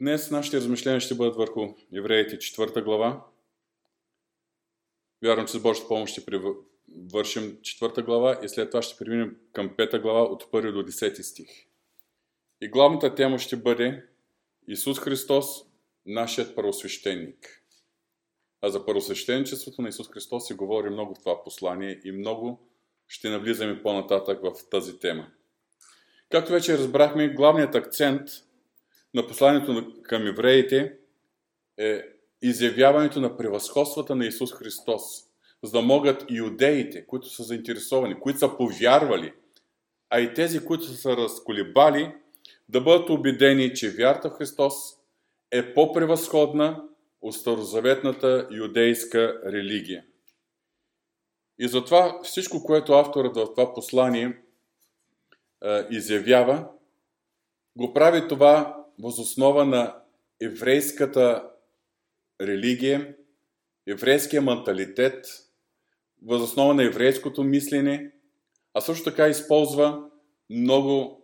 Днес нашите размишления ще бъдат върху Евреите 4 глава. Вярвам, че с Божията помощ ще вършим 4 глава и след това ще преминем към 5 глава от 1 до 10 стих. И главната тема ще бъде Исус Христос, нашият първосвещеник. А за първосвещеничеството на Исус Христос се говори много в това послание и много ще навлизаме по-нататък в тази тема. Както вече разбрахме, главният акцент на посланието към евреите е изявяването на превъзходствата на Исус Христос, за да могат иудеите, които са заинтересовани, които са повярвали, а и тези, които са се разколебали, да бъдат убедени, че вярата в Христос е по-превъзходна от старозаветната юдейска религия. И затова всичко, което авторът в това послание е, изявява, го прави това възоснова на еврейската религия, еврейския менталитет, възоснова на еврейското мислене, а също така използва много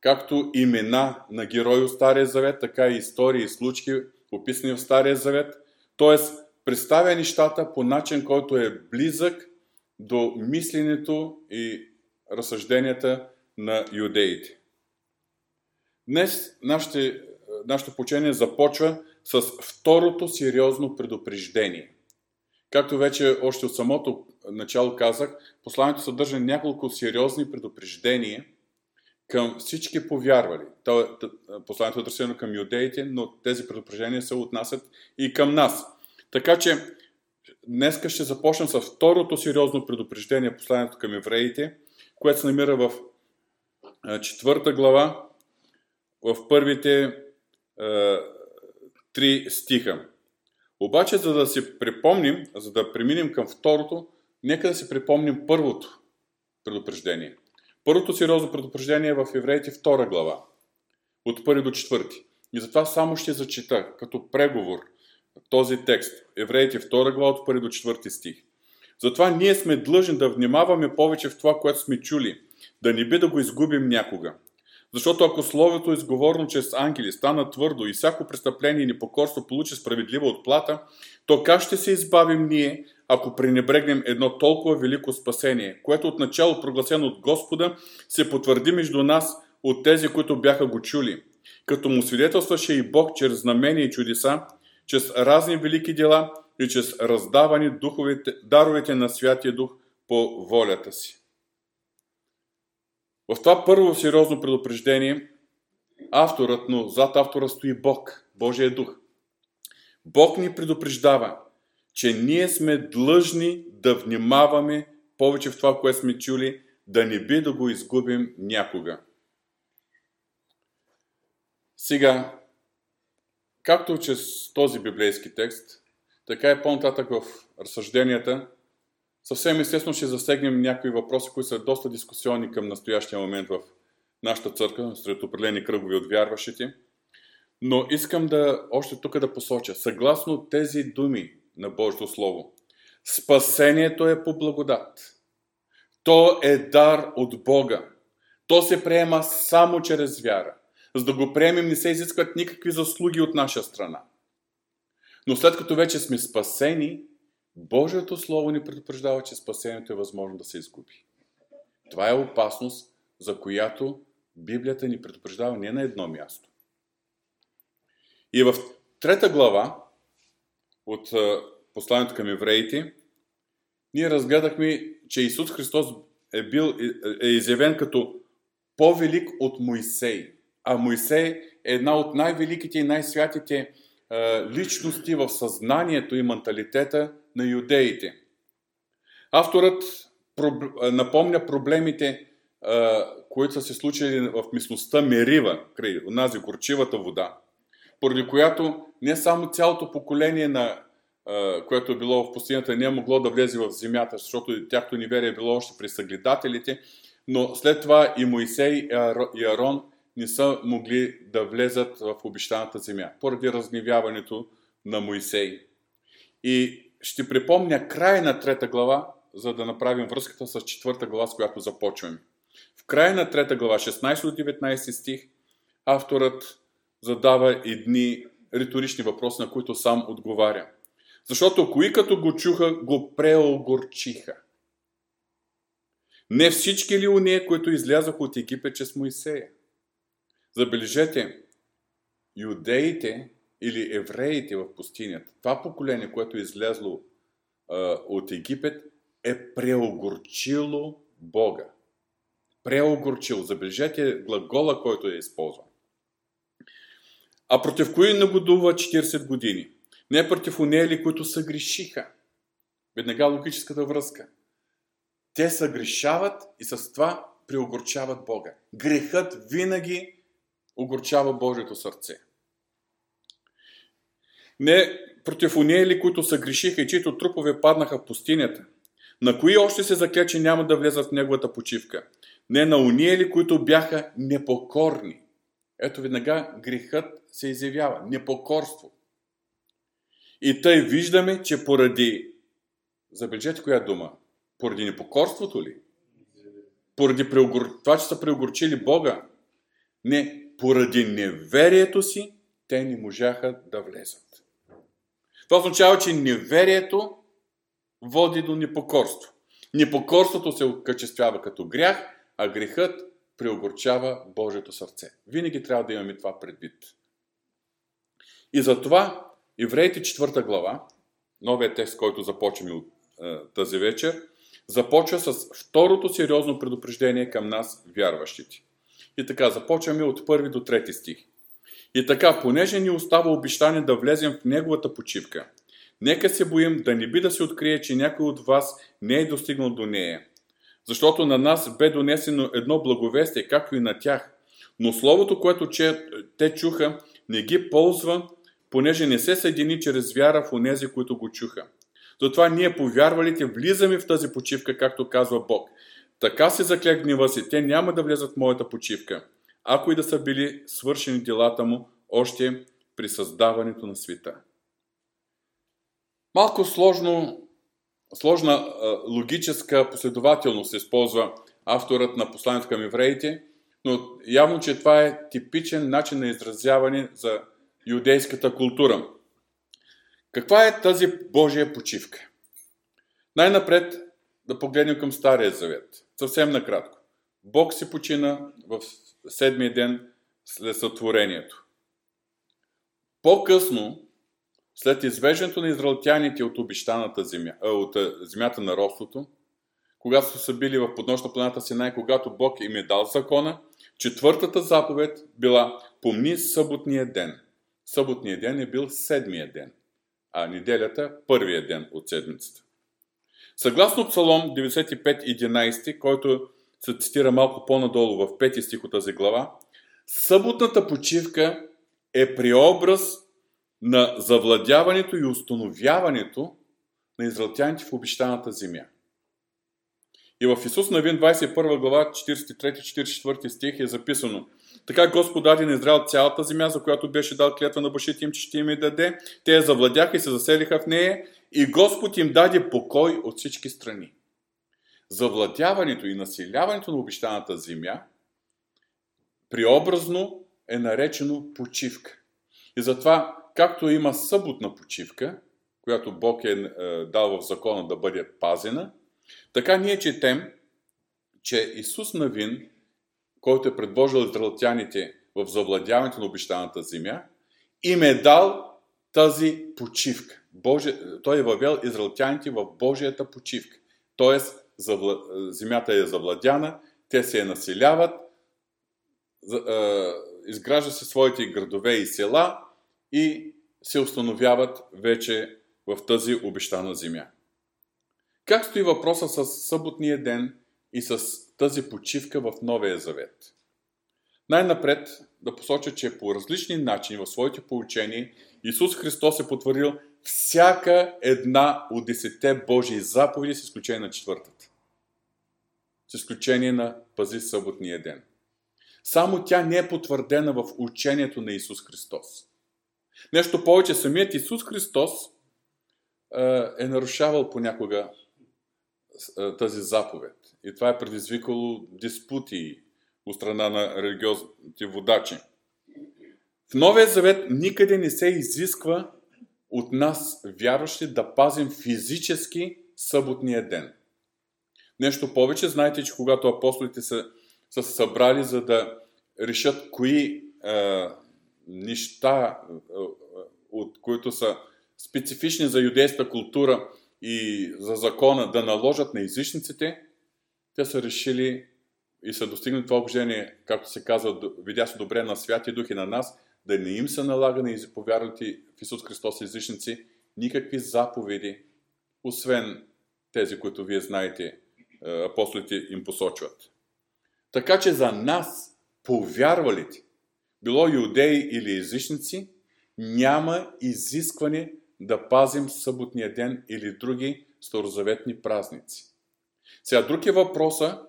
както имена на герои от Стария Завет, така и истории и случки, описани в Стария Завет. Т.е. представя нещата по начин, който е близък до мисленето и разсъжденията на юдеите. Днес нашите, нашето почение започва с второто сериозно предупреждение. Както вече още от самото начало казах, посланието съдържа няколко сериозни предупреждения към всички повярвали. Посланието е адресирано към юдеите, но тези предупреждения се отнасят и към нас. Така че днес ще започнем с второто сериозно предупреждение, посланието към евреите, което се намира в четвърта глава, в първите е, три стиха. Обаче, за да си припомним, за да преминем към второто, нека да си припомним първото предупреждение. Първото сериозно предупреждение е в Евреите втора глава, от първи до четвърти. И затова само ще зачита като преговор този текст. Евреите втора глава от първи до четвърти стих. Затова ние сме длъжни да внимаваме повече в това, което сме чули, да не би да го изгубим някога. Защото ако Словото, изговорно чрез ангели, стана твърдо и всяко престъпление и непокорство получи справедлива отплата, то как ще се избавим ние, ако пренебрегнем едно толкова велико спасение, което отначало прогласено от Господа, се потвърди между нас от тези, които бяха го чули, като му свидетелстваше и Бог чрез знамения и чудеса, чрез разни велики дела и чрез раздавани духовите, даровете на Святия Дух по волята си. В това първо сериозно предупреждение авторът, но зад автора стои Бог, Божия дух. Бог ни предупреждава, че ние сме длъжни да внимаваме повече в това, което сме чули, да не би да го изгубим някога. Сега, както чрез този библейски текст, така и по-нататък в разсъжденията, Съвсем естествено ще засегнем някои въпроси, които са доста дискусионни към настоящия момент в нашата църква, сред определени кръгови от вярващите. Но искам да още тук да посоча, съгласно тези думи на Божието Слово, спасението е по благодат. То е дар от Бога. То се приема само чрез вяра. За да го приемем не се изискват никакви заслуги от наша страна. Но след като вече сме спасени, Божието Слово ни предупреждава, че спасението е възможно да се изгуби. Това е опасност, за която Библията ни предупреждава не на едно място. И в трета глава от посланието към евреите, ние разгледахме, че Исус Христос е, бил, е изявен като по-велик от Моисей. А Моисей е една от най-великите и най-святите личности в съзнанието и менталитета на юдеите. Авторът напомня проблемите, които са се случили в мисността Мерива, край онази горчивата вода, поради която не само цялото поколение на което е било в пустинята, не е могло да влезе в земята, защото тяхто неверие е било още при съгледателите, но след това и Моисей и Арон не са могли да влезат в обещаната земя, поради разгневяването на Моисей. И ще припомня края на трета глава, за да направим връзката с четвърта глава, с която започваме. В края на трета глава, 16 19 стих, авторът задава едни риторични въпроси, на които сам отговаря. Защото кои като го чуха, го преогорчиха. Не всички ли уния, които излязаха от Египет, че с Моисея? Забележете, юдеите или евреите в пустинята, това поколение, което е излязло а, от Египет, е преогорчило Бога. Преогорчил. Забележете глагола, който е използван. А против кои нагодува 40 години? Не против унели, които са грешиха. Веднага логическата връзка. Те са грешават и с това приогорчават Бога. Грехът винаги огорчава Божието сърце. Не против унели, които са грешиха и чието трупове паднаха в пустинята. На кои още се закле, че няма да влезат в неговата почивка? Не на униели, които бяха непокорни. Ето веднага грехът се изявява. Непокорство. И тъй виждаме, че поради, забележете коя дума, поради непокорството ли? Поради преогор... това, че са преогорчили Бога? Не, поради неверието си, те не можаха да влезат. Това означава, че неверието води до непокорство. Непокорството се окачествява като грях, а грехът преогорчава Божието сърце. Винаги трябва да имаме това предвид. И затова Евреите 4 глава, новия текст, който започваме от е, тази вечер, започва с второто сериозно предупреждение към нас, вярващите. И така, започваме от първи до трети стих. И така, понеже ни остава обещание да влезем в неговата почивка, нека се боим да не би да се открие, че някой от вас не е достигнал до нея. Защото на нас бе донесено едно благовестие, както и на тях. Но словото, което че, те чуха, не ги ползва, понеже не се съедини чрез вяра в онези, които го чуха. Затова ние, повярвалите, влизаме в тази почивка, както казва Бог. Така се заклях гнева си, те няма да влезат в моята почивка, ако и да са били свършени делата му още при създаването на света. Малко сложно, сложна логическа последователност се използва авторът на посланието към евреите, но явно, че това е типичен начин на изразяване за юдейската култура. Каква е тази Божия почивка? Най-напред да погледнем към Стария Завет. Съвсем накратко. Бог си почина в седмия ден след сътворението. По-късно, след извеждането на израелтяните от обещаната земя, от земята на ростото, когато са били в поднощна планата Синай, когато Бог им е дал закона, четвъртата заповед била помни съботния ден. Съботния ден е бил седмия ден, а неделята първия ден от седмицата. Съгласно Псалом 95.11, който се цитира малко по-надолу в 5 стих от тази глава, съботната почивка е преобраз на завладяването и установяването на израелтяните в обещаната земя. И в Исус Навин 21 глава 43-44 стих е записано Така Господ даде на Израел цялата земя, за която беше дал клетва на бащите им, че ще им и даде. Те я завладяха и се заселиха в нея и Господ им даде покой от всички страни. Завладяването и населяването на обещаната земя приобразно е наречено почивка. И затова, както има съботна почивка, която Бог е, е дал в закона да бъде пазена, така ние четем, че Исус Навин, който е предложил израелтяните в завладяването на обещаната земя, им е дал тази почивка. Боже, той е въвел израелтяните в Божията почивка. Тоест, земята е завладяна, те се я населяват, изгражда се своите градове и села и се установяват вече в тази обещана земя. Как стои въпроса с съботния ден и с тази почивка в Новия Завет? Най-напред да посоча, че по различни начини в своите получения Исус Христос е потвърдил всяка една от десете Божии заповеди с изключение на четвъртата. С изключение на пази съботния ден. Само тя не е потвърдена в учението на Исус Христос. Нещо повече, самият Исус Христос е нарушавал понякога тази заповед. И това е предизвикало диспути от страна на религиозните водачи. В Новия завет никъде не се изисква от нас, вярващи, да пазим физически съботния ден. Нещо повече, знаете, че когато апостолите са, са събрали за да решат кои е, неща, е, от които са специфични за юдейска култура и за закона да наложат на езичниците, те са решили и са достигнали това обжение, както се казва, видя се добре на святи духи на нас, да не им се налага на повярвати в Исус Христос езичници никакви заповеди, освен тези, които вие знаете, апостолите им посочват. Така че за нас, повярвалите, било юдеи или езичници, няма изискване да пазим съботния ден или други старозаветни празници. Сега друг е въпроса,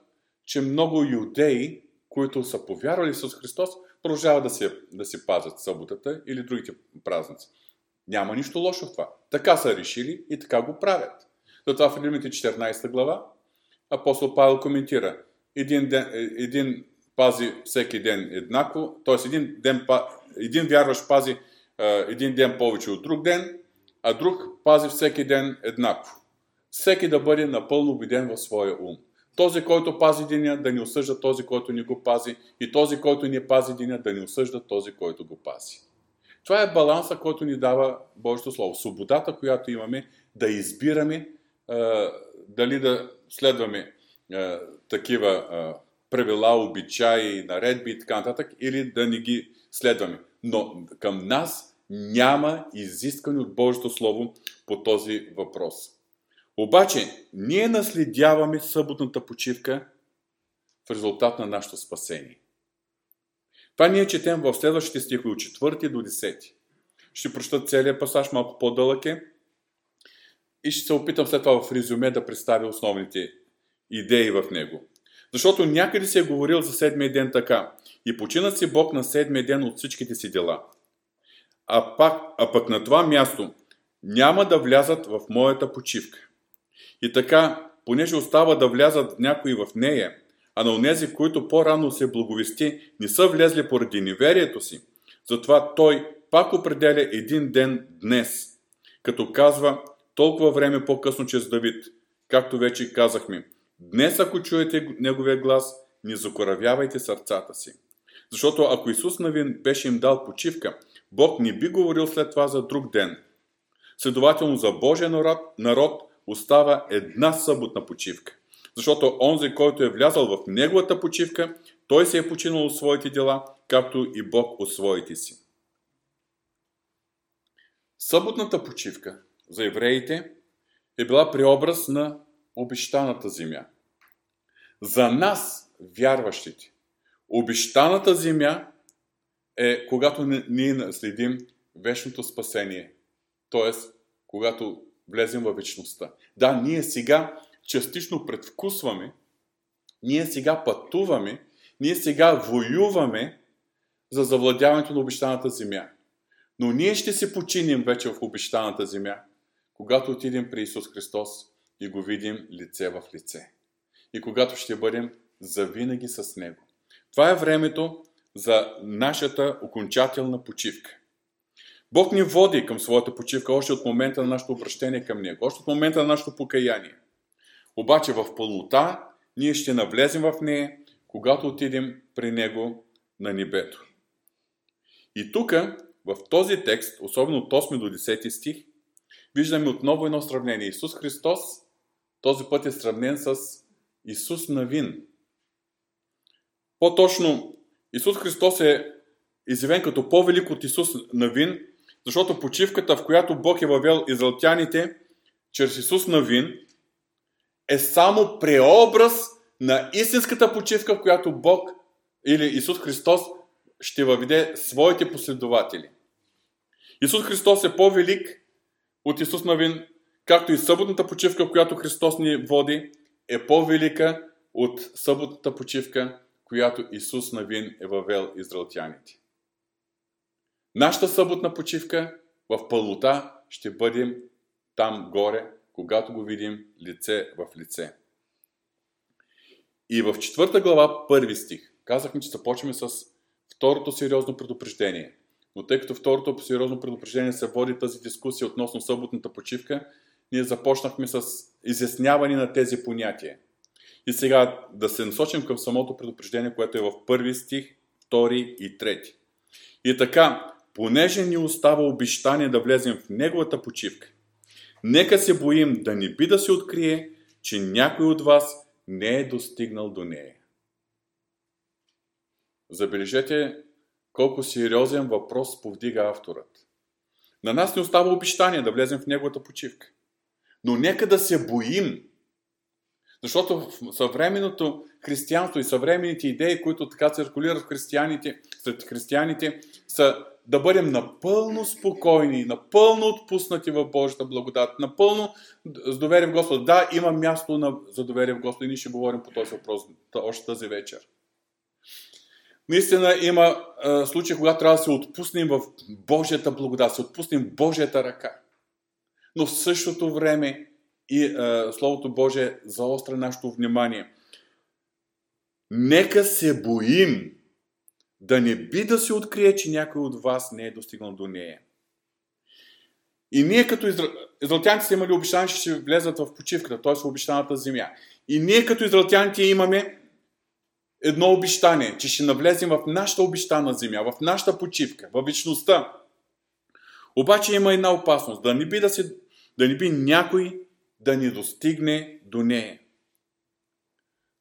че много юдеи, които са повярвали с Христос, продължават да си, да си пазят съботата или другите празници. Няма нищо лошо в това. Така са решили и така го правят. Затова в Римите 14 глава апостол Павел коментира един, ден, един пази всеки ден еднакво, т.е. един, ден, един вярващ пази един ден повече от друг ден, а друг пази всеки ден еднакво. Всеки да бъде напълно убеден в своя ум. Този, който пази деня, да не осъжда този, който не го пази, и този, който не пази деня, да не осъжда този, който го пази. Това е баланса, който ни дава Божието Слово. Свободата, която имаме да избираме дали да следваме такива правила, обичаи, наредби и така нататък, или да не ги следваме. Но към нас няма изискане от Божието Слово по този въпрос. Обаче, ние наследяваме съботната почивка в резултат на нашето спасение. Това ние четем в следващите стихове от 4 до 10. Ще прочета целият пасаж, малко по-дълъг е. И ще се опитам след това в резюме да представя основните идеи в него. Защото някъде се е говорил за седмия ден така. И почина си Бог на седмия ден от всичките си дела. А, пак, а пък на това място няма да влязат в моята почивка. И така, понеже остава да влязат някои в нея, а на онези, които по-рано се благовести, не са влезли поради неверието си, затова той пак определя един ден днес, като казва толкова време по-късно чрез Давид, както вече казахме. Днес, ако чуете Неговия глас, не закоравявайте сърцата си. Защото ако Исус Навин беше им дал почивка, Бог не би говорил след това за друг ден. Следователно за Божия народ, народ остава една съботна почивка. Защото онзи, който е влязал в неговата почивка, той се е починал от своите дела, както и Бог от своите си. Съботната почивка за евреите е била преобраз на обещаната земя. За нас, вярващите, обещаната земя е когато ние наследим вечното спасение, т.е. когато влезем във вечността. Да, ние сега частично предвкусваме, ние сега пътуваме, ние сега воюваме за завладяването на обещаната земя. Но ние ще се починим вече в обещаната земя, когато отидем при Исус Христос и го видим лице в лице. И когато ще бъдем завинаги с Него. Това е времето за нашата окончателна почивка. Бог ни води към своята почивка още от момента на нашето обращение към Него, още от момента на нашето покаяние. Обаче в пълнота ние ще навлезем в нея, когато отидем при Него на небето. И тук, в този текст, особено от 8 до 10 стих, виждаме отново едно сравнение. Исус Христос този път е сравнен с Исус Навин. По-точно, Исус Христос е изявен като по-велик от Исус Навин, защото почивката, в която Бог е въвел израелтяните чрез Исус Навин, е само преобраз на истинската почивка, в която Бог или Исус Христос ще въведе своите последователи. Исус Христос е по-велик от Исус Навин, както и съботната почивка, която Христос ни води, е по-велика от съботната почивка, която Исус Навин е въвел израелтяните. Нашата съботна почивка в пълнота ще бъдем там горе, когато го видим лице в лице. И в четвърта глава, първи стих, казахме, че започваме с второто сериозно предупреждение. Но тъй като второто сериозно предупреждение се води тази дискусия относно съботната почивка, ние започнахме с изясняване на тези понятия. И сега да се насочим към самото предупреждение, което е в първи стих, втори и трети. И така, понеже ни остава обещание да влезем в неговата почивка, нека се боим да не би да се открие, че някой от вас не е достигнал до нея. Забележете колко сериозен въпрос повдига авторът. На нас не остава обещание да влезем в неговата почивка. Но нека да се боим. Защото в съвременното християнство и съвременните идеи, които така циркулират в християните, сред християните, са да бъдем напълно спокойни, напълно отпуснати в Божията благодат, напълно с доверие в Господа. Да, има място на, за доверие в Господа и ние ще говорим по този въпрос още тази вечер. Наистина има а, случаи, когато трябва да се отпуснем в Божията благодат, се отпуснем в Божията ръка. Но в същото време и а, Словото Божие заостра нашето внимание. Нека се боим да не би да се открие, че някой от вас не е достигнал до нея. И ние като изра... израелтяните са имали обещание, че ще влезат в почивката, т.е. в обещаната земя. И ние като израелтяните имаме едно обещание, че ще навлезем в нашата обещана земя, в нашата почивка, в вечността. Обаче има една опасност, да не би, да се, да не би някой да ни достигне до нея.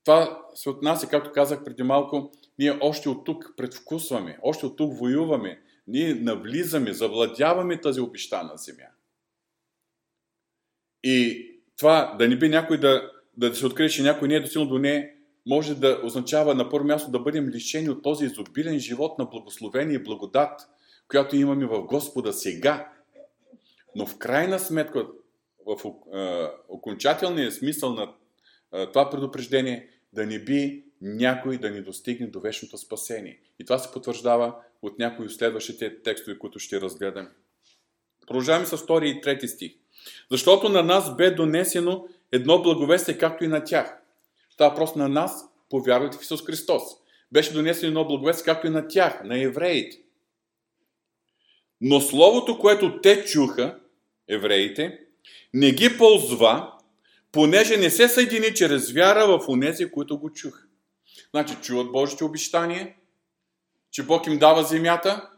Това се отнася, както казах преди малко, ние още от тук предвкусваме, още от тук воюваме, ние навлизаме, завладяваме тази обещана земя. И това да не би някой да, да се открие, че някой не е достигнал до нея, може да означава на първо място да бъдем лишени от този изобилен живот на благословение и благодат, която имаме в Господа сега. Но в крайна сметка, в окончателния смисъл на това предупреждение, да не би някой да ни достигне до вечното спасение. И това се потвърждава от някои от следващите текстове, които ще разгледаме. Продължаваме с втори и трети стих. Защото на нас бе донесено едно благовестие, както и на тях. Това въпрос на нас, повярвайте в Исус Христос. Беше донесено едно благовестие, както и на тях, на евреите. Но словото, което те чуха, евреите, не ги ползва, понеже не се съедини чрез вяра в унези, които го чуха. Значи чуват Божите обещания, че Бог им дава земята,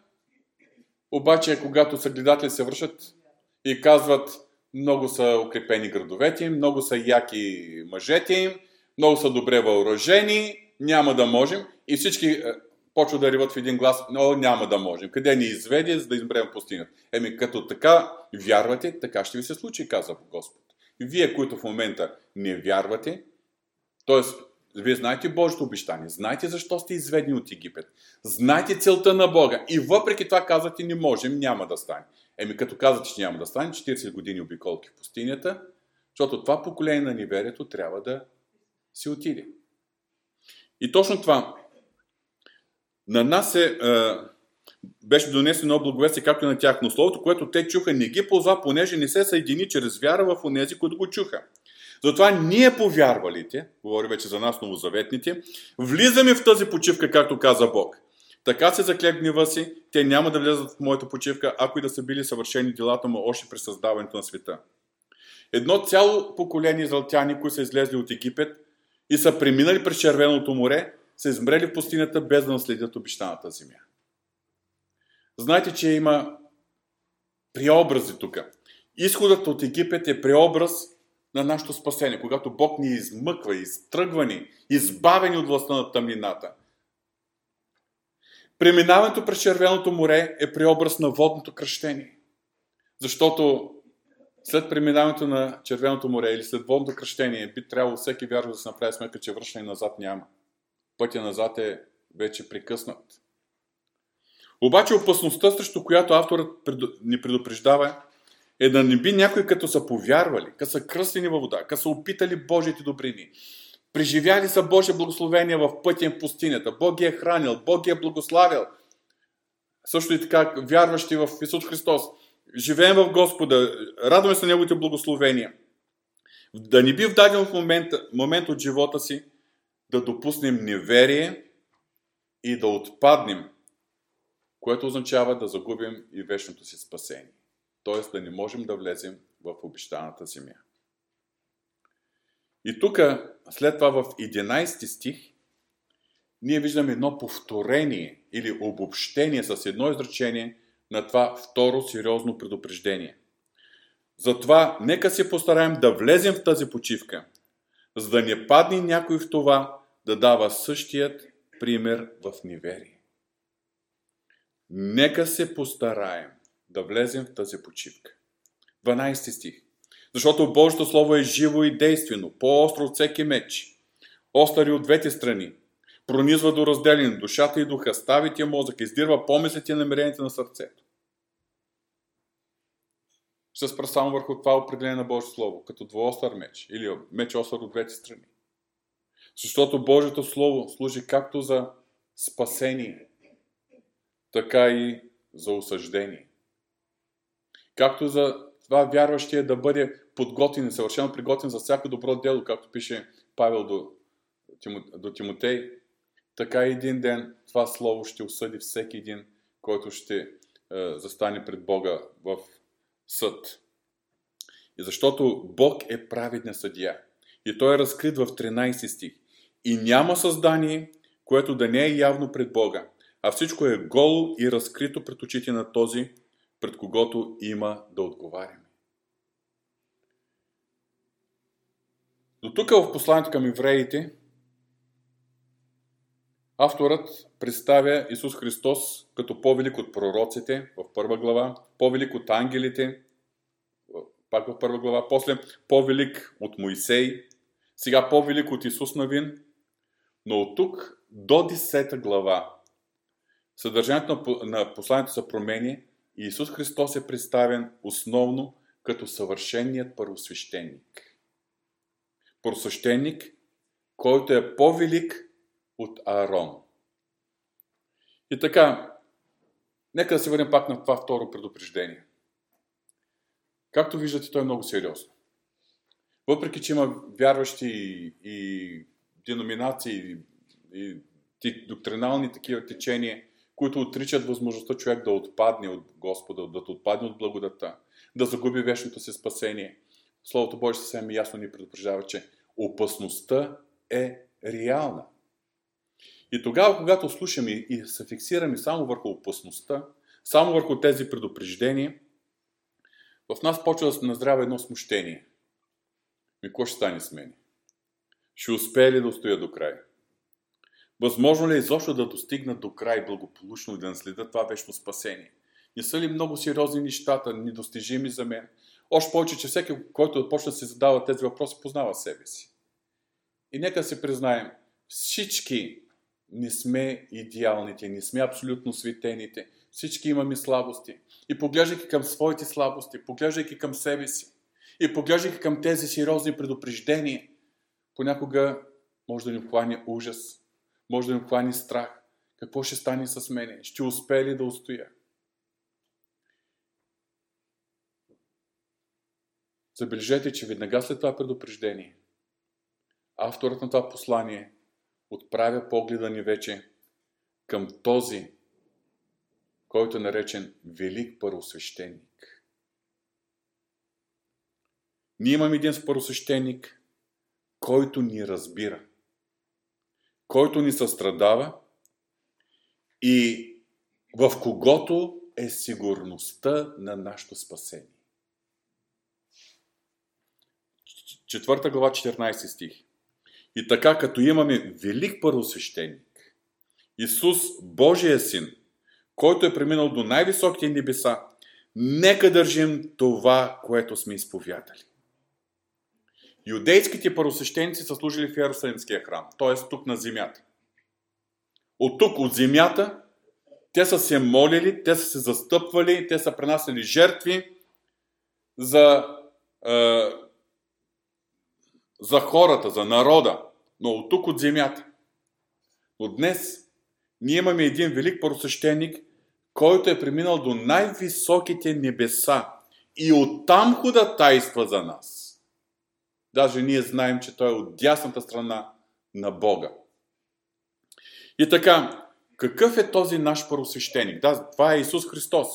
обаче когато съгледатели се вършат и казват, много са укрепени градовете им, много са яки мъжете им, много са добре въоръжени, няма да можем. И всички е, почват да риват в един глас, но няма да можем. Къде ни изведе, за да изберем пустинята? Еми, като така вярвате, така ще ви се случи, каза Господ. Вие, които в момента не вярвате, т.е. вие знаете Божието обещание, знаете защо сте изведени от Египет, знаете целта на Бога и въпреки това казвате не можем, няма да стане. Еми като казвате, че няма да стане, 40 години обиколки в пустинята, защото това поколение на неверието трябва да си отиде. И точно това на нас е, е беше донесено благовестие, както и на тях, но словото, което те чуха, не ги ползва, понеже не се съедини чрез вяра в онези, които го чуха. Затова ние повярвалите, говори вече за нас новозаветните, влизаме в тази почивка, както каза Бог. Така се заклек гнева си, те няма да влезат в моята почивка, ако и да са били съвършени делата му още при създаването на света. Едно цяло поколение израелтяни, които са излезли от Египет и са преминали през Червеното море, са измрели в пустинята без да наследят обещаната земя. Знаете, че има преобрази тук. Изходът от Египет е преобраз на нашето спасение, когато Бог ни измъква, изтръгвани, избавени от властта на тъмнината. Преминаването през Червеното море е преобраз на водното кръщение. Защото след преминаването на Червеното море или след водното кръщение би трябвало всеки вярващ да се направи сметка, че връщане назад няма. Пътя назад е вече прекъснат. Обаче опасността, срещу която авторът ни предупреждава, е да не би някой като са повярвали, като са кръстени във вода, като са опитали Божиите добрини, преживяли са Божие благословение в пътя в пустинята, Бог ги е хранил, Бог ги е благославил. Също и така, вярващи в Исус Христос, живеем в Господа, радваме се на Неговите благословения. Да не би в даден момент, момент от живота си да допуснем неверие и да отпаднем което означава да загубим и вечното си спасение. Т.е. да не можем да влезем в обещаната земя. И тук, след това в 11 стих, ние виждаме едно повторение или обобщение с едно изречение на това второ сериозно предупреждение. Затова нека се постараем да влезем в тази почивка, за да не падне някой в това да дава същият пример в неверие. Нека се постараем да влезем в тази почивка. 12 стих. Защото Божието Слово е живо и действено, по-остро от всеки меч, остари от двете страни, пронизва до разделение душата и духа, стави тия мозък, издирва помислите и намеренията на сърцето. Ще спра само върху това определение на Божието Слово, като двуостър меч или меч остър от двете страни. Защото Божието Слово служи както за спасение, така и за осъждение. Както за това вярващия да бъде подготвен и съвършено приготвен за всяко добро дело, както пише Павел до, до Тимотей, така и един ден това слово ще осъди всеки един, който ще е, застане пред Бога в съд. И защото Бог е праведна съдия. И той е разкрит в 13 стих. И няма създание, което да не е явно пред Бога, а всичко е голо и разкрито пред очите на този, пред когото има да отговаряме. До тук в посланието към евреите авторът представя Исус Христос като по-велик от пророците в първа глава, по-велик от ангелите, пак в първа глава, после по-велик от Моисей, сега по-велик от Исус Навин, но от тук до 10 глава съдържанието на посланието се промени и Исус Христос е представен основно като съвършеният първосвещеник. Първосвещеник, който е по-велик от Аарон. И така, нека да се върнем пак на това второ предупреждение. Както виждате, то е много сериозно. Въпреки, че има вярващи и, и деноминации и, и доктринални такива течения, които отричат възможността човек да отпадне от Господа, да отпадне от благодата, да загуби вечното си спасение. Словото Божие съвсем ясно ни предупреждава, че опасността е реална. И тогава, когато слушаме и се фиксираме само върху опасността, само върху тези предупреждения, в нас почва да назрява едно смущение. Ми, какво ще стане с мен? Ще успее ли да устоя до край? Възможно ли е изобщо да достигна до край благополучно и да наследя това вечно спасение? Не са ли много сериозни нещата, недостижими за мен? Още повече, че всеки, който започне да се задава тези въпроси, познава себе си. И нека се признаем, всички не сме идеалните, не сме абсолютно светените. Всички имаме слабости. И поглеждайки към своите слабости, поглеждайки към себе си и поглеждайки към тези сериозни предупреждения, понякога може да ни хване ужас, може да ни хване страх. Какво ще стане с мене? Ще успее ли да устоя? Забележете, че веднага след това предупреждение, авторът на това послание отправя погледа ни вече към този, който е наречен Велик първосвещеник. Ние имаме един първосвещеник, който ни разбира, който ни състрадава и в когото е сигурността на нашето спасение. Четвърта глава, 14 стих. И така, като имаме велик първосвещеник, Исус, Божия син, който е преминал до най-високите небеса, нека държим това, което сме изповядали. Юдейските първосвещеници са служили в Иерусалимския храм, т.е. тук на земята. От тук, от земята, те са се молили, те са се застъпвали, те са пренасяли жертви за, е, за хората, за народа, но от тук, от земята. Но днес ние имаме един велик първосвещеник, който е преминал до най-високите небеса и оттам ходатайства за нас. Даже ние знаем, че той е от дясната страна на Бога. И така, какъв е този наш първосвещеник? Да, това е Исус Христос.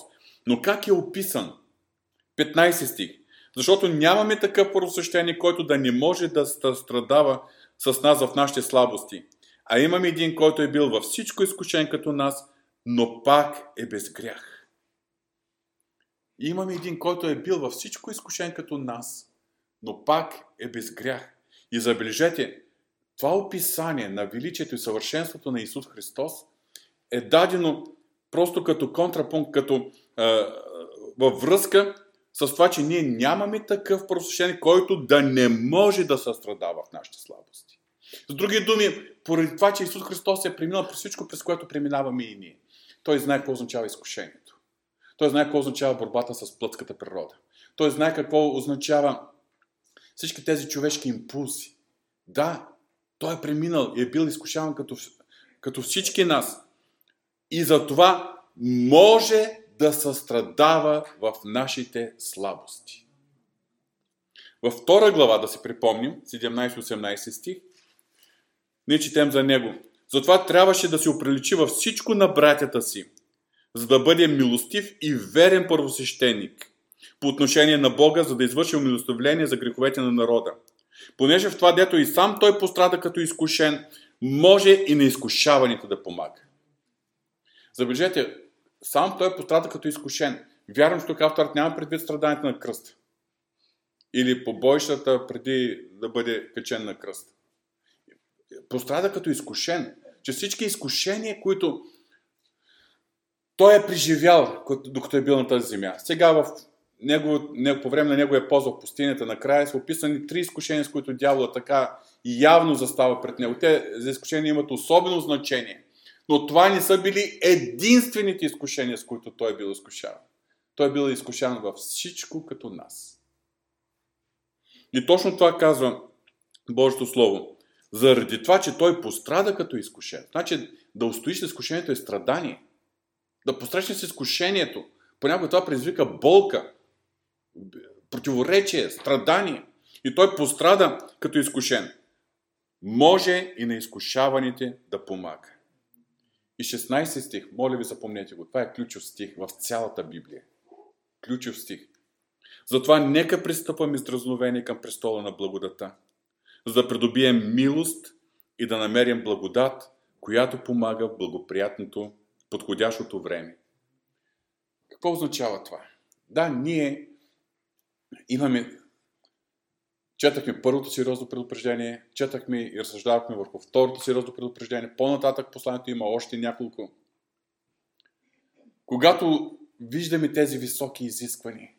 Но как е описан? 15 стих. Защото нямаме такъв първосвещеник, който да не може да страдава с нас в нашите слабости. А имаме един, който е бил във всичко изкушен като нас, но пак е без грях. И имаме един, който е бил във всичко изкушен като нас, но пак е без грях. И забележете, това описание на величието и съвършенството на Исус Христос е дадено просто като контрапункт, като е, във връзка с това, че ние нямаме такъв просвещеник, който да не може да състрадава в нашите слабости. С други думи, поради това, че Исус Христос е преминал през всичко, през което преминаваме и ние. Той знае какво означава изкушението. Той знае какво означава борбата с плътската природа. Той знае какво означава всички тези човешки импулси. Да, той е преминал и е бил изкушаван като, като всички нас. И за това може да състрадава в нашите слабости. Във втора глава, да се припомним, 17-18 стих, ние четем за него. Затова трябваше да се оприличи във всичко на братята си, за да бъде милостив и верен първосвещеник по отношение на Бога, за да извърши умилостивление за греховете на народа. Понеже в това дето и сам той пострада като изкушен, може и на изкушаваните да помага. Забележете, сам той пострада като изкушен. Вярвам, че тук авторът няма предвид страданието на кръст. Или побойщата преди да бъде качен на кръст. Пострада като изкушен. Че всички изкушения, които той е преживял, докато е бил на тази земя. Сега в него, не, по време на неговия поз в пустинята накрая са описани три изкушения, с които дявола така явно застава пред него. Те за изкушения имат особено значение. Но това не са били единствените изкушения, с които той е бил изкушаван. Той е бил изкушан във всичко като нас. И точно това казва Божието Слово. Заради това, че той пострада като изкушен. Значи да устоиш с изкушението е страдание. Да посрещнеш с изкушението. Понякога това предизвика болка, противоречие, страдание. И той пострада като изкушен. Може и на изкушаваните да помага. И 16 стих, моля ви запомнете го, това е ключов стих в цялата Библия. Ключов стих. Затова нека пристъпаме с дразновение към престола на благодата, за да придобием милост и да намерим благодат, която помага в благоприятното, подходящото време. Какво означава това? Да, ние имаме Четахме първото сериозно предупреждение, четахме и разсъждавахме върху второто сериозно предупреждение. По-нататък посланието има още няколко. Когато виждаме тези високи изисквания,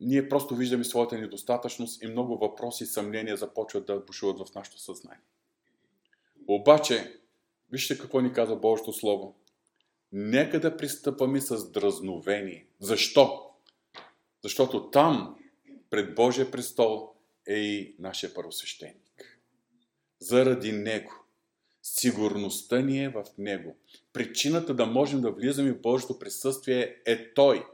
ние просто виждаме своята недостатъчност и много въпроси и съмнения започват да бушуват в нашето съзнание. Обаче, вижте какво ни казва Божието Слово. Нека да пристъпаме с дразновение. Защо? Защото там пред Божия престол е и нашия първосвещеник. Заради Него. Сигурността ни е в Него. Причината да можем да влизаме в Божието присъствие е Той.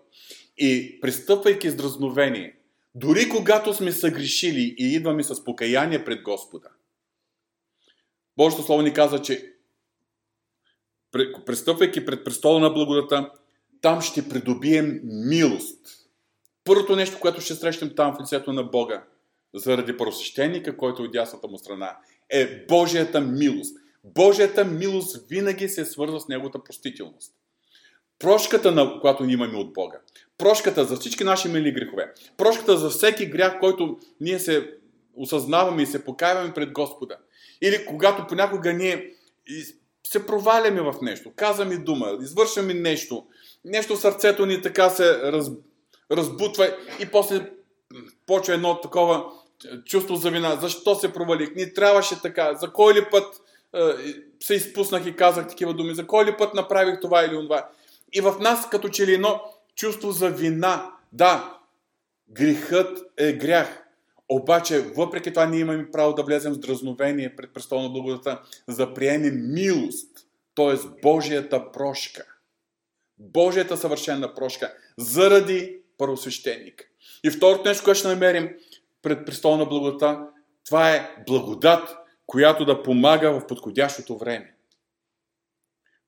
И пристъпвайки с дразновение, дори когато сме съгрешили и идваме с покаяние пред Господа, Божието Слово ни казва, че пристъпвайки пред престола на благодата, там ще придобием милост – Първото нещо, което ще срещнем там в лицето на Бога, заради просвещеника, който е от дясната му страна, е Божията милост. Божията милост винаги се свързва с Неговата простителност. Прошката, на която имаме от Бога. Прошката за всички наши мили грехове. Прошката за всеки грях, който ние се осъзнаваме и се покаяваме пред Господа. Или когато понякога ние се проваляме в нещо, казваме дума, извършваме нещо, нещо сърцето ни така се раз, разбутва и после почва едно такова чувство за вина. Защо се провалих? Ни трябваше така. За кой ли път е, се изпуснах и казах такива думи? За кой ли път направих това или това? И в нас като че ли едно чувство за вина. Да, грехът е грях. Обаче, въпреки това, ние имаме право да влезем с дразновение пред престола на благодата, за да приемем милост, т.е. Божията прошка. Божията съвършена прошка, заради първосвещеник. И второто нещо, което ще намерим пред престола на благодата, това е благодат, която да помага в подходящото време.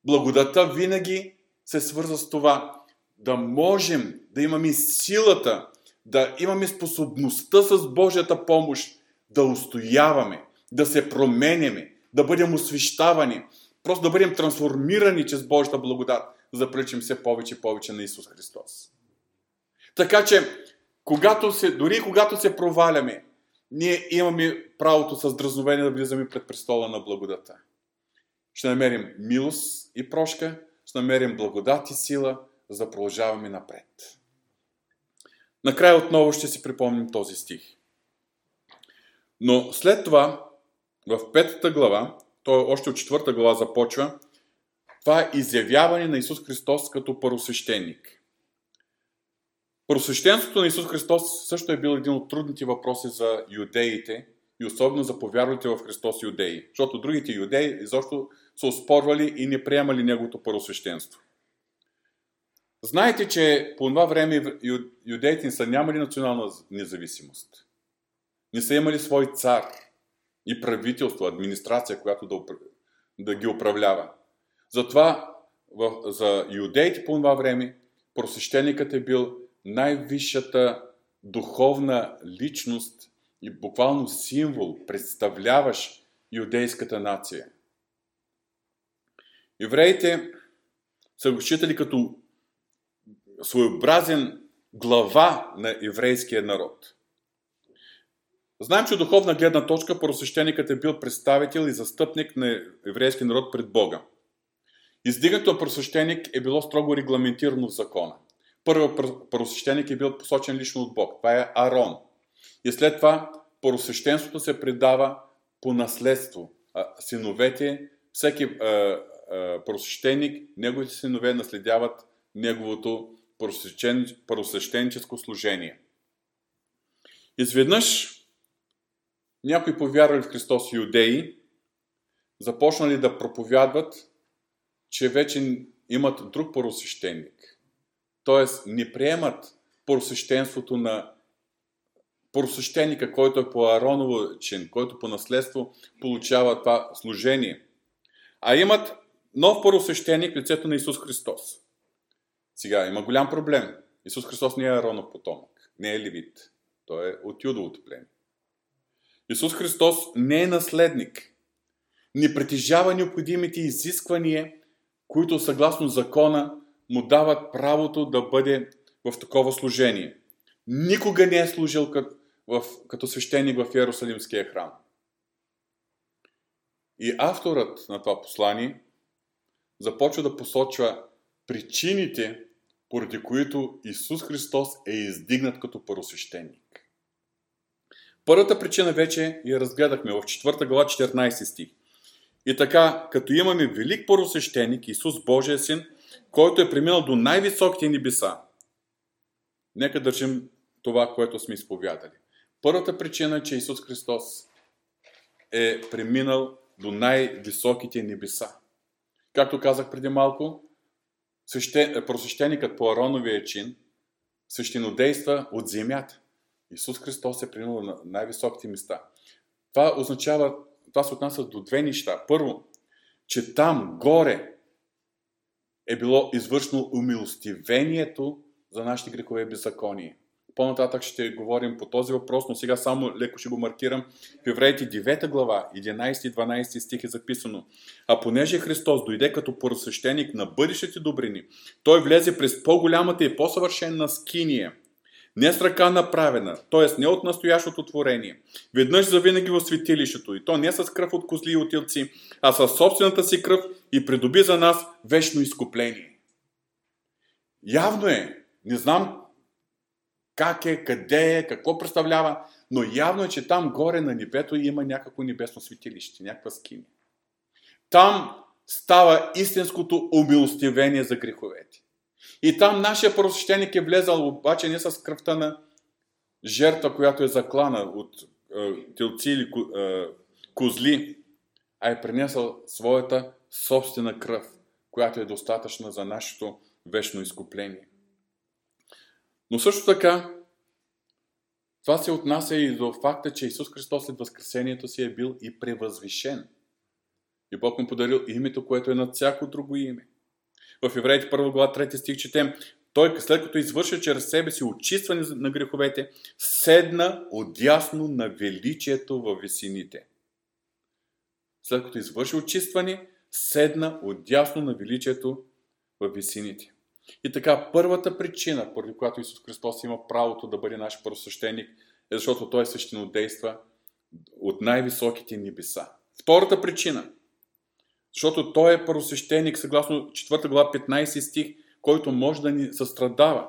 Благодата винаги се свърза с това да можем да имаме силата, да имаме способността с Божията помощ да устояваме, да се променяме, да бъдем освещавани, просто да бъдем трансформирани чрез Божията благодат, за да приличим все повече и повече на Исус Христос. Така че, когато се, дори когато се проваляме, ние имаме правото с дразновение да влизаме пред престола на благодата. Ще намерим милост и прошка, ще намерим благодат и сила, за да продължаваме напред. Накрая отново ще си припомним този стих. Но след това, в петата глава, той още от четвърта глава започва, това е изявяване на Исус Христос като първосвещеник. Първосвещенството на Исус Христос също е бил един от трудните въпроси за юдеите и особено за повярвалите в Христос юдеи, защото другите юдеи изобщо са оспорвали и не приемали Неговото първосвещенство. Знаете, че по това време юдеите не са нямали национална независимост. Не са имали свой цар и правителство, администрация, която да, да ги управлява. Затова за юдеите по това време просвещеникът е бил най-висшата духовна личност и буквално символ, представляващ юдейската нация. Евреите са го считали като своеобразен глава на еврейския народ. Знаем, че духовна гледна точка просвещеникът е бил представител и застъпник на еврейския народ пред Бога. Издигането на просвещеник е било строго регламентирано в закона. Първият просвещеник е бил посочен лично от Бог. Това е Арон. И след това просвещенството се предава по наследство. Синовете, всеки просвещеник, неговите синове наследяват неговото първосвещеническо служение. Изведнъж някои повярвали в Христос иудеи започнали да проповядват, че вече имат друг първосвещеник. Тоест не приемат първосвещенството на първосвещеника, който е по Ароново чин, който по наследство получава това служение. А имат нов първосвещеник, лицето на Исус Христос. Сега има голям проблем. Исус Христос не е Аронов потомък, не е левит. Той е от Юдовото племе. Исус Христос не е наследник. Не притежава необходимите изисквания, които съгласно закона му дават правото да бъде в такова служение. Никога не е служил като, в, като свещеник в Иерусалимския храм. И авторът на това послание започва да посочва причините, поради които Исус Христос е издигнат като първосвещеник. Първата причина вече я разгледахме в 4 глава 14 стих. И така, като имаме велик първосвещеник, Исус Божия син, който е преминал до най-високите небеса, нека държим това, което сме изповядали. Първата причина е, че Исус Христос е преминал до най-високите небеса. Както казах преди малко, просвещеникът по Ароновия чин свещенодейства от земята. Исус Христос е принал на най-високите места. Това означава, това се отнася до две неща. Първо, че там, горе, е било извършено умилостивението за нашите грехове и беззаконие. По-нататък ще говорим по този въпрос, но сега само леко ще го маркирам. В Евреите 9 глава, 11 и 12 стих е записано. А понеже Христос дойде като поръсвещеник на бъдещите добрини, той влезе през по-голямата и по-съвършена скиния, не с ръка направена, т.е. не от настоящото творение, веднъж за винаги в светилището, и то не с кръв от козли и отилци, а със собствената си кръв и придоби за нас вечно изкупление. Явно е, не знам как е, къде е, какво представлява, но явно е, че там горе на небето има някакво небесно светилище, някаква скиня. Там става истинското умилостивение за греховете. И там нашия просвещеник е влезал, обаче не с кръвта на жертва, която е заклана от е, телци или е, козли, а е принесъл своята собствена кръв, която е достатъчна за нашето вечно изкупление. Но също така, това се отнася и до факта, че Исус Христос след Възкресението си е бил и превъзвишен. И Бог му подарил името, което е над всяко друго име. В Евреите 1 глава 3 стих четем, той, след като извърши чрез себе си очистване на греховете, седна отясно на величието във висините. След като извърши очистване, седна отясно на величието във висините. И така, първата причина, поради която Исус Христос има правото да бъде наш първосвещеник, е защото Той свещено действа от най-високите небеса. Втората причина, защото Той е първосвещеник, съгласно 4 глава 15 стих, който може да ни състрадава.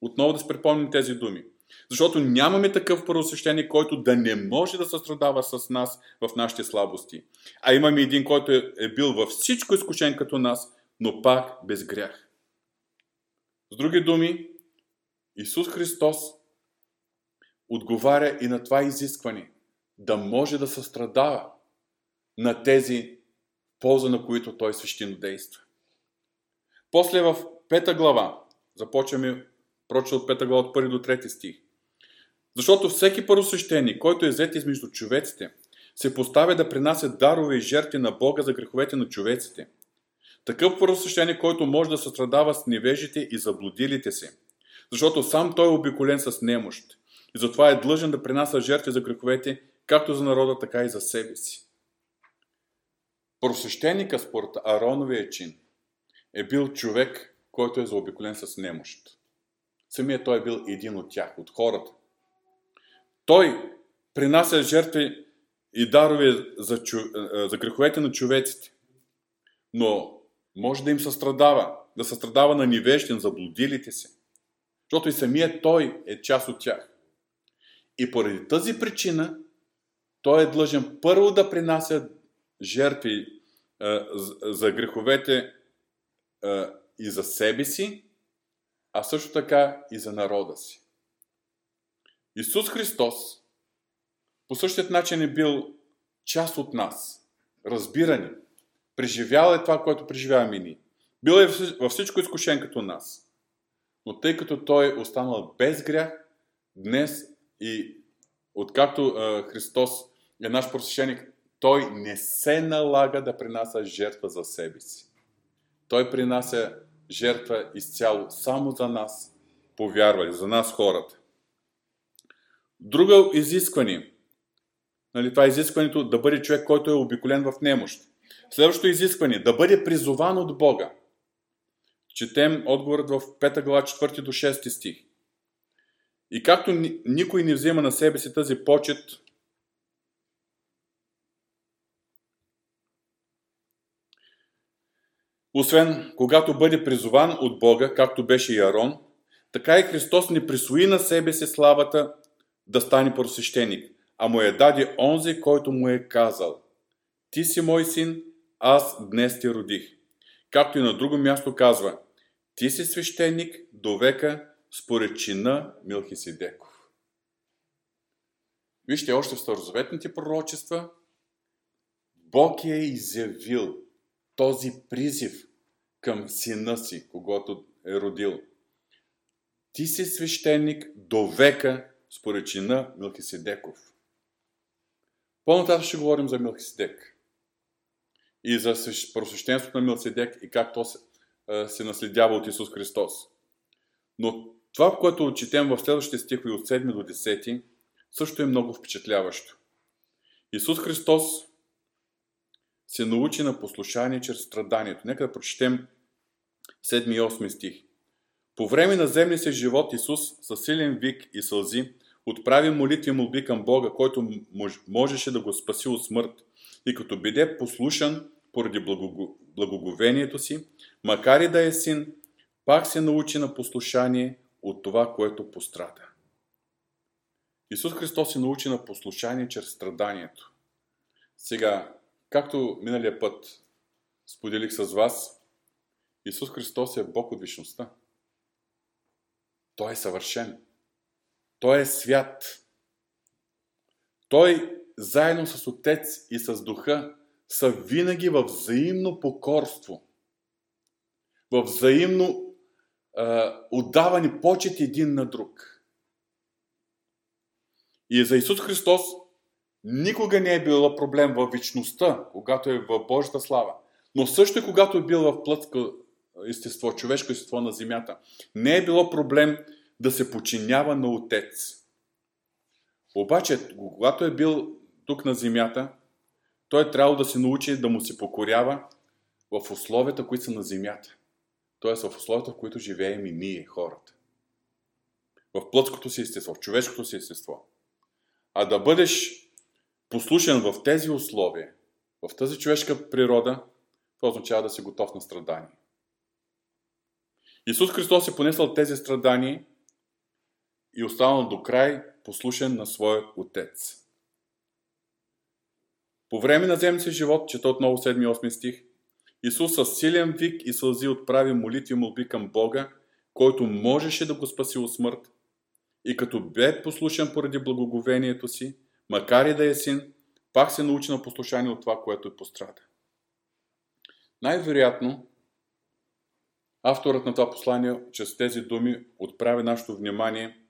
Отново да се припомним тези думи. Защото нямаме такъв първосвещеник, който да не може да състрадава с нас в нашите слабости. А имаме един, който е, е бил във всичко изкушен като нас, но пак без грях. С други думи, Исус Христос отговаря и на това изискване да може да състрадава на тези полза на които Той свещено действа. После в пета глава, започваме проче от пета глава от първи до трети стих. Защото всеки първосвещеник, който е взет измежду човеците, се поставя да принася дарове и жертви на Бога за греховете на човеците. Такъв първосвещеник, който може да състрадава с невежите и заблудилите се, защото сам той е обиколен с немощ и затова е длъжен да принася жертви за греховете, както за народа, така и за себе си. Първосвещеника според Ароновия чин е бил човек, който е заобиколен с немощ. Самият той е бил един от тях, от хората. Той принася жертви и дарове за, чу... за греховете на човеците. Но може да им състрадава, да състрадава на невещен, заблудилите се. Защото и самият той е част от тях. И поради тази причина той е длъжен първо да принася жертви за греховете и за себе си, а също така и за народа си. Исус Христос по същият начин е бил част от нас, разбирани, преживял е това, което преживяваме ние. Бил е във всичко изкушен като нас. Но тъй като Той е останал без грях, днес и откакто Христос е наш просвещеник, Той не се налага да принася жертва за себе си. Той принася жертва изцяло само за нас, повярвали, за нас хората. Друго изискване, нали, това е изискването да бъде човек, който е обиколен в немощ. Следващото изискване да бъде призован от Бога. Четем отговорът в 5 глава 4 до 6 стих. И както никой не взема на себе си тази почет, освен когато бъде призован от Бога, както беше и така и Христос не присвои на себе си славата да стане просвещеник, а му е даде онзи, който му е казал Ти си мой син, аз днес те родих. Както и на друго място казва Ти си свещеник до века според чина Милхиседеков. Вижте, още в старозаветните пророчества Бог е изявил този призив към сина си, когато е родил. Ти си свещеник до века, според чина Милхиседеков. По-нататък ще говорим за Милхиседек и за просвещенството на Милхиседек и как то се, се наследява от Исус Христос. Но това, което четем в следващите стихове от 7 до 10, също е много впечатляващо. Исус Христос се научи на послушание чрез страданието. Нека да прочетем 7 и 8 стих. По време на земния си живот Исус със силен вик и сълзи отправи молитви молби към Бога, който можеше да го спаси от смърт. И като биде послушан поради благоговението си, макар и да е син, пак се научи на послушание от това, което пострада. Исус Христос се научи на послушание чрез страданието. Сега, Както миналия път споделих с вас, Исус Христос е Бог от вечността. Той е съвършен. Той е свят. Той заедно с Отец и с Духа са винаги в взаимно покорство, в взаимно е, отдавани почет един на друг. И за Исус Христос Никога не е било проблем в вечността, когато е в Божията слава. Но също и когато е бил в плътско естество, човешко естество на земята, не е било проблем да се подчинява на Отец. Обаче, когато е бил тук на земята, той е трябвало да се научи да му се покорява в условията, които са на земята. Тоест в условията, в които живеем и ние, хората. В плътското си естество, в човешкото си естество. А да бъдеш послушен в тези условия, в тази човешка природа, това означава да си готов на страдания. Исус Христос е понесъл тези страдания и останал до край послушен на своя Отец. По време на земния си живот, чета отново 7-8 стих, Исус със силен вик и сълзи отправи молитви и молби към Бога, който можеше да го спаси от смърт. И като бе послушен поради благоговението си, макар и да е син, пак се научи на послушание от това, което е пострада. Най-вероятно, авторът на това послание, чрез тези думи, отправи нашето внимание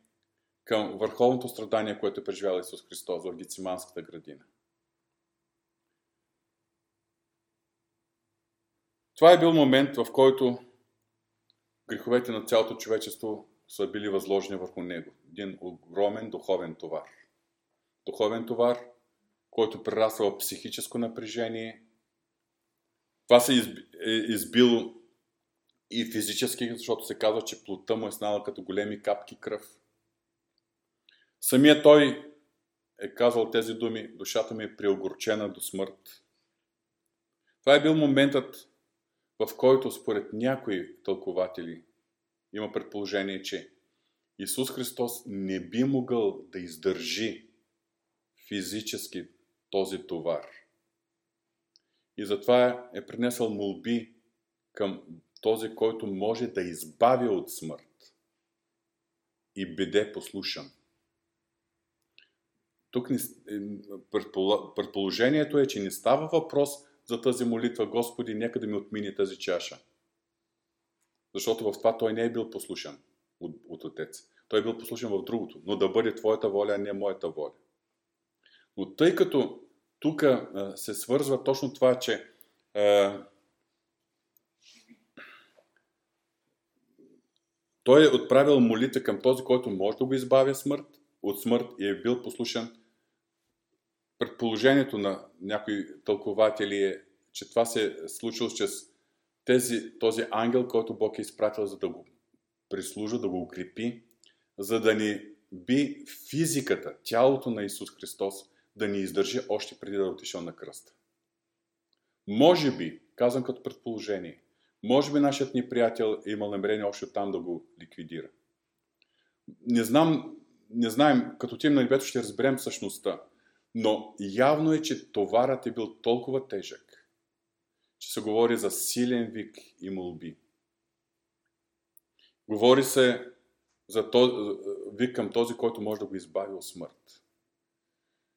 към върховното страдание, което е преживял Исус Христос в Гициманската градина. Това е бил момент, в който греховете на цялото човечество са били възложени върху него. Един огромен духовен товар. Духовен товар, който прерасва в психическо напрежение. Това се е избило и физически, защото се казва, че плота му е снала като големи капки кръв. Самия той е казал тези думи, душата ми е приогорчена до смърт. Това е бил моментът, в който според някои тълкователи има предположение, че Исус Христос не би могъл да издържи физически този товар. И затова е принесъл молби към този, който може да избави от смърт и биде послушан. Тук предположението е, че не става въпрос за тази молитва, Господи, нека да ми отмини тази чаша. Защото в това той не е бил послушан от, от Отец. Той е бил послушан в другото, но да бъде Твоята воля, а не моята воля. Но тъй като тук се свързва точно това, че а, той е отправил молитва към този, който може да го избавя смърт, от смърт и е бил послушан. Предположението на някои тълкователи е, че това се е случило чрез тези, този ангел, който Бог е изпратил, за да го прислужа, да го укрепи, за да ни би физиката, тялото на Исус Христос, да ни издържи още преди да е отишъл на кръста. Може би, казвам като предположение, може би нашият ни приятел е имал намерение още там да го ликвидира. Не знам, не знаем, като тим на небето ще разберем същността. Но явно е, че товарът е бил толкова тежък, че се говори за силен вик и молби. Говори се за този, вик към този, който може да го избави от смърт.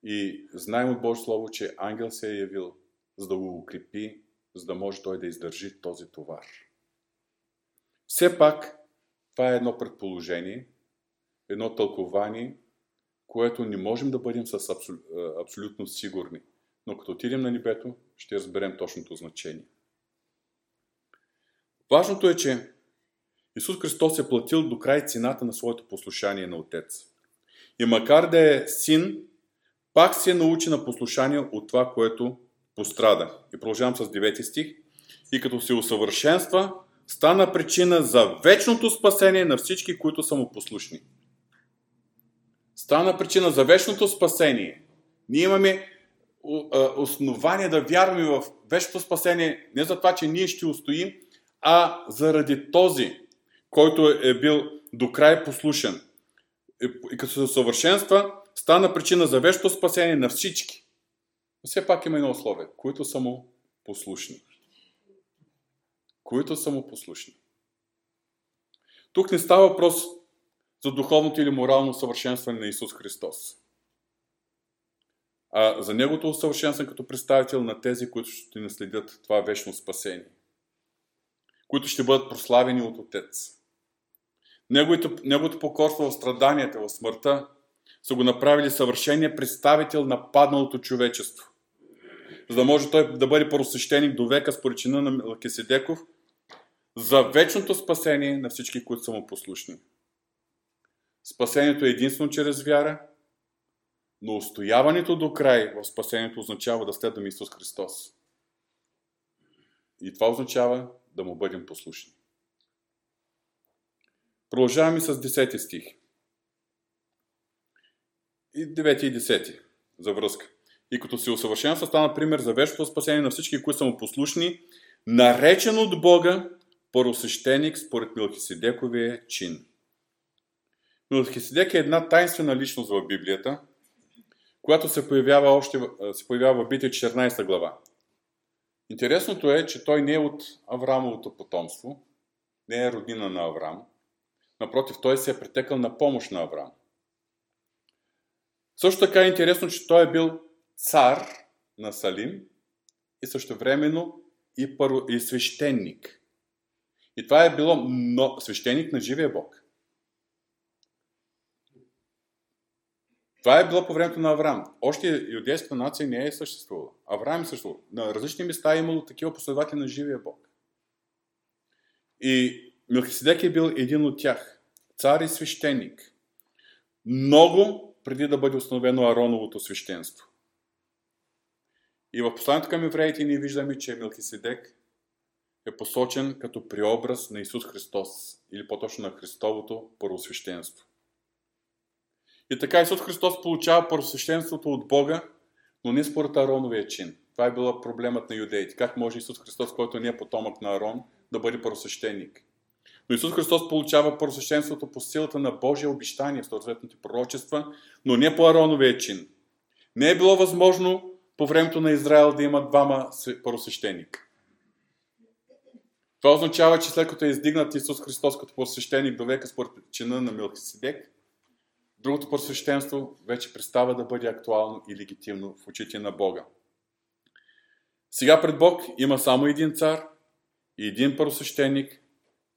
И знаем от Божие Слово, че ангел се е явил, за да го укрепи, за да може той да издържи този товар. Все пак, това е едно предположение, едно тълкование, което не можем да бъдем с абсол... абсолютно сигурни. Но като отидем на небето, ще разберем точното значение. Важното е, че Исус Христос е платил до край цената на своето послушание на Отец. И макар да е син, пак се научи на послушание от това, което пострада. И продължавам с 9 стих. И като се усъвършенства, стана причина за вечното спасение на всички, които са му послушни стана причина за вечното спасение. Ние имаме основание да вярваме в вечното спасение не за това, че ние ще устоим, а заради този, който е бил до край послушен. И като се съвършенства, стана причина за вечното спасение на всички. Но все пак има едно условие, които са му послушни. Които са му послушни. Тук не става въпрос за духовното или морално съвършенстване на Исус Христос. А за Неговото усъвършенстване като представител на тези, които ще наследят това вечно спасение. Които ще бъдат прославени от Отец. Неговото, неговото покорство в страданията, в смъртта, са го направили съвършения представител на падналото човечество. За да може той да бъде първосвещеник до века според чина на Мелкиседеков, за вечното спасение на всички, които са му послушни. Спасението е единствено чрез вяра, но устояването до край в спасението означава да следваме Исус Христос. И това означава да му бъдем послушни. Продължаваме с 10 стих. И 9 и 10 за връзка. И като се усъвършенства стана пример за вечното спасение на всички, които са му послушни, наречен от Бога първосвещеник според Милхиседековия чин. Милхиседек е една тайнствена личност в Библията, която се появява, още, се появява в Бития 14 глава. Интересното е, че той не е от Аврамовото потомство, не е роднина на Авраам. Напротив, той се е претекал на помощ на Авраам. Също така е интересно, че той е бил цар на Салим и също времено и, първо, и свещеник. И това е било но, свещеник на живия Бог. Това е било по времето на Авраам. Още юдейската нация не е съществувала. Авраам е съществувал. На различни места е имало такива последователи на живия Бог. И Милхиседек е бил един от тях. Цар и свещеник. Много преди да бъде установено Ароновото свещенство. И в посланието към евреите ние виждаме, че Милхиседек е посочен като преобраз на Исус Христос, или по-точно на Христовото първосвещенство. И така Исус Христос получава първосвещенството от Бога, но не според Ароновия чин. Това е била проблемът на юдеите. Как може Исус Христос, който не е потомък на Арон, да бъде първосвещеник? Но Исус Христос получава първосвещенството по силата на Божия обещание в съответните пророчества, но не по Ароновия чин. Не е било възможно по времето на Израел да има двама първосвещеника. Това означава, че след като е издигнат Исус Христос като посвещеник до века според чина на Милхиседек, другото посвещенство вече представа да бъде актуално и легитимно в очите на Бога. Сега пред Бог има само един цар и един първосвещеник.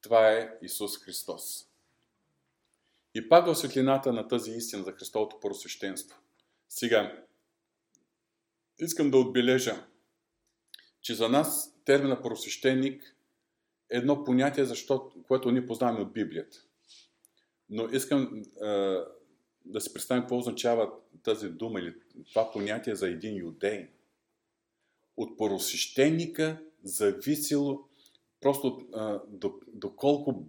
Това е Исус Христос. И пак в светлината на тази истина за Христовото първосвещенство. Сега, искам да отбележа, че за нас термина първосвещеник едно понятие, защо, което ние познаваме от Библията. Но искам е, да си представим какво означава тази дума или това понятие за един юдей. От поросвещеника зависело просто е, доколко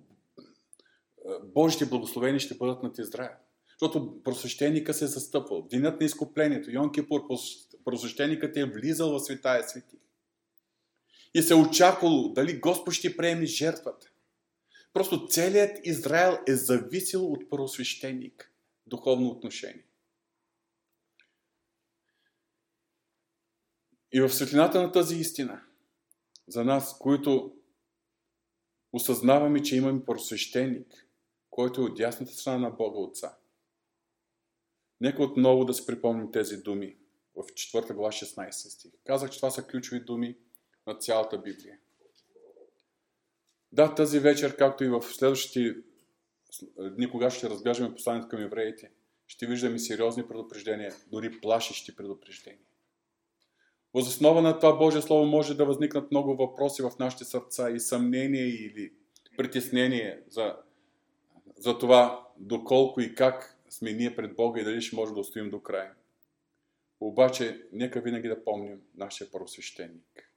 Божите благословения ще бъдат над Израел. Защото просвещеника се е застъпвал. Денят на изкуплението, Йон Кипур, просвещеникът е влизал в святая свети и се очаквало дали Господ ще приеме жертвата. Просто целият Израел е зависел от първосвещеник, духовно отношение. И в светлината на тази истина, за нас, които осъзнаваме, че имаме първосвещеник, който е от дясната страна на Бога Отца. Нека отново да се припомним тези думи в 4 глава 16 стих. Казах, че това са ключови думи, на цялата Библия. Да, тази вечер, както и в следващите дни, кога ще разглеждаме посланието към евреите, ще виждаме сериозни предупреждения, дори плашещи предупреждения. Въз основа на това Божие Слово може да възникнат много въпроси в нашите сърца и съмнения или притеснение за, за това доколко и как сме ние пред Бога и дали ще може да устоим до края. Обаче, нека винаги да помним нашия първосвещеник.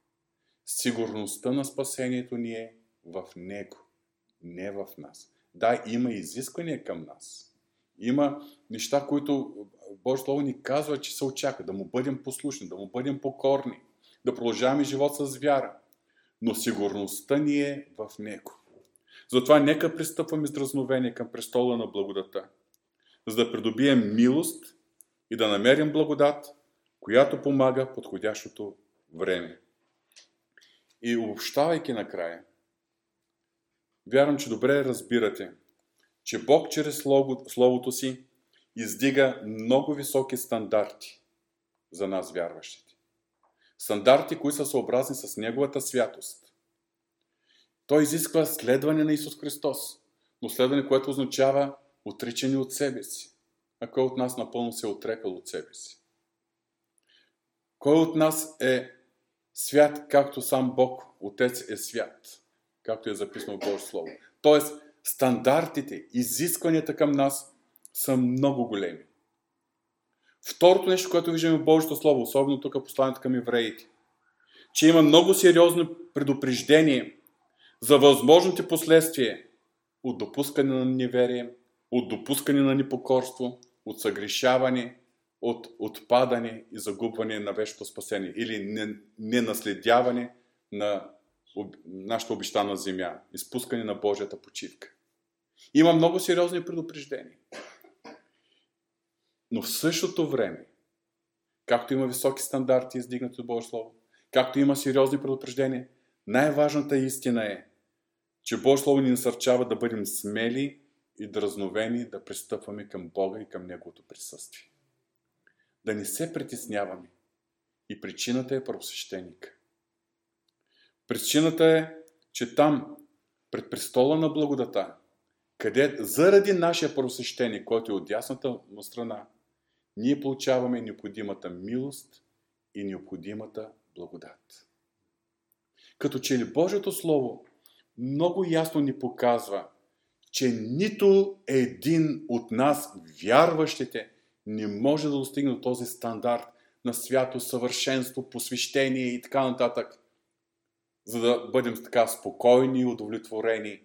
Сигурността на спасението ни е в Него, не в нас. Да, има изисквания към нас. Има неща, които Божието Слово ни казва, че се очаква. Да му бъдем послушни, да му бъдем покорни, да продължаваме живот с вяра. Но сигурността ни е в Него. Затова нека пристъпваме с дразновение към престола на благодата, за да придобием милост и да намерим благодат, която помага подходящото време. И обобщавайки накрая, вярвам, че добре разбирате, че Бог чрез Словото си издига много високи стандарти за нас, вярващите. Стандарти, които са съобразни с Неговата святост. Той изисква следване на Исус Христос, но следване, което означава отричане от себе си. а кой от нас напълно се е отрекал от себе си? Кой от нас е свят, както сам Бог, Отец е свят, както е записано в Божие Слово? Тоест, стандартите, изискванията към нас са много големи. Второто нещо, което виждаме в Божието Слово, особено тук посланието към евреите, че има много сериозно предупреждение за възможните последствия от допускане на неверие, от допускане на непокорство, от съгрешаване, от отпадане и загубване на вещото спасение или ненаследяване на нашата обещана земя, изпускане на Божията почивка. Има много сериозни предупреждения. Но в същото време, както има високи стандарти, издигнати от Божие Слово, както има сериозни предупреждения, най-важната истина е, че Божие Слово ни насърчава да бъдем смели и дразновени да пристъпваме към Бога и към Неговото присъствие. Да не се притесняваме. И причината е правосвещеник. Причината е, че там, пред престола на благодата, къде заради нашия правосвещеник, който е от ясната му страна, ние получаваме необходимата милост и необходимата благодат. Като че ли Божието Слово много ясно ни показва, че нито един от нас, вярващите, не може да достигне до този стандарт на свято, съвършенство, посвещение и така нататък, за да бъдем така спокойни и удовлетворени,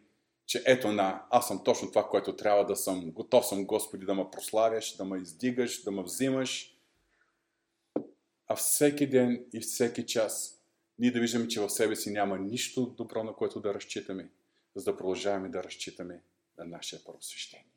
че ето на, аз съм точно това, което трябва да съм. Готов съм, Господи, да ме прославяш, да ме издигаш, да ме взимаш. А всеки ден и всеки час ние да виждаме, че в себе си няма нищо добро, на което да разчитаме, за да продължаваме да разчитаме на нашия първосвещение.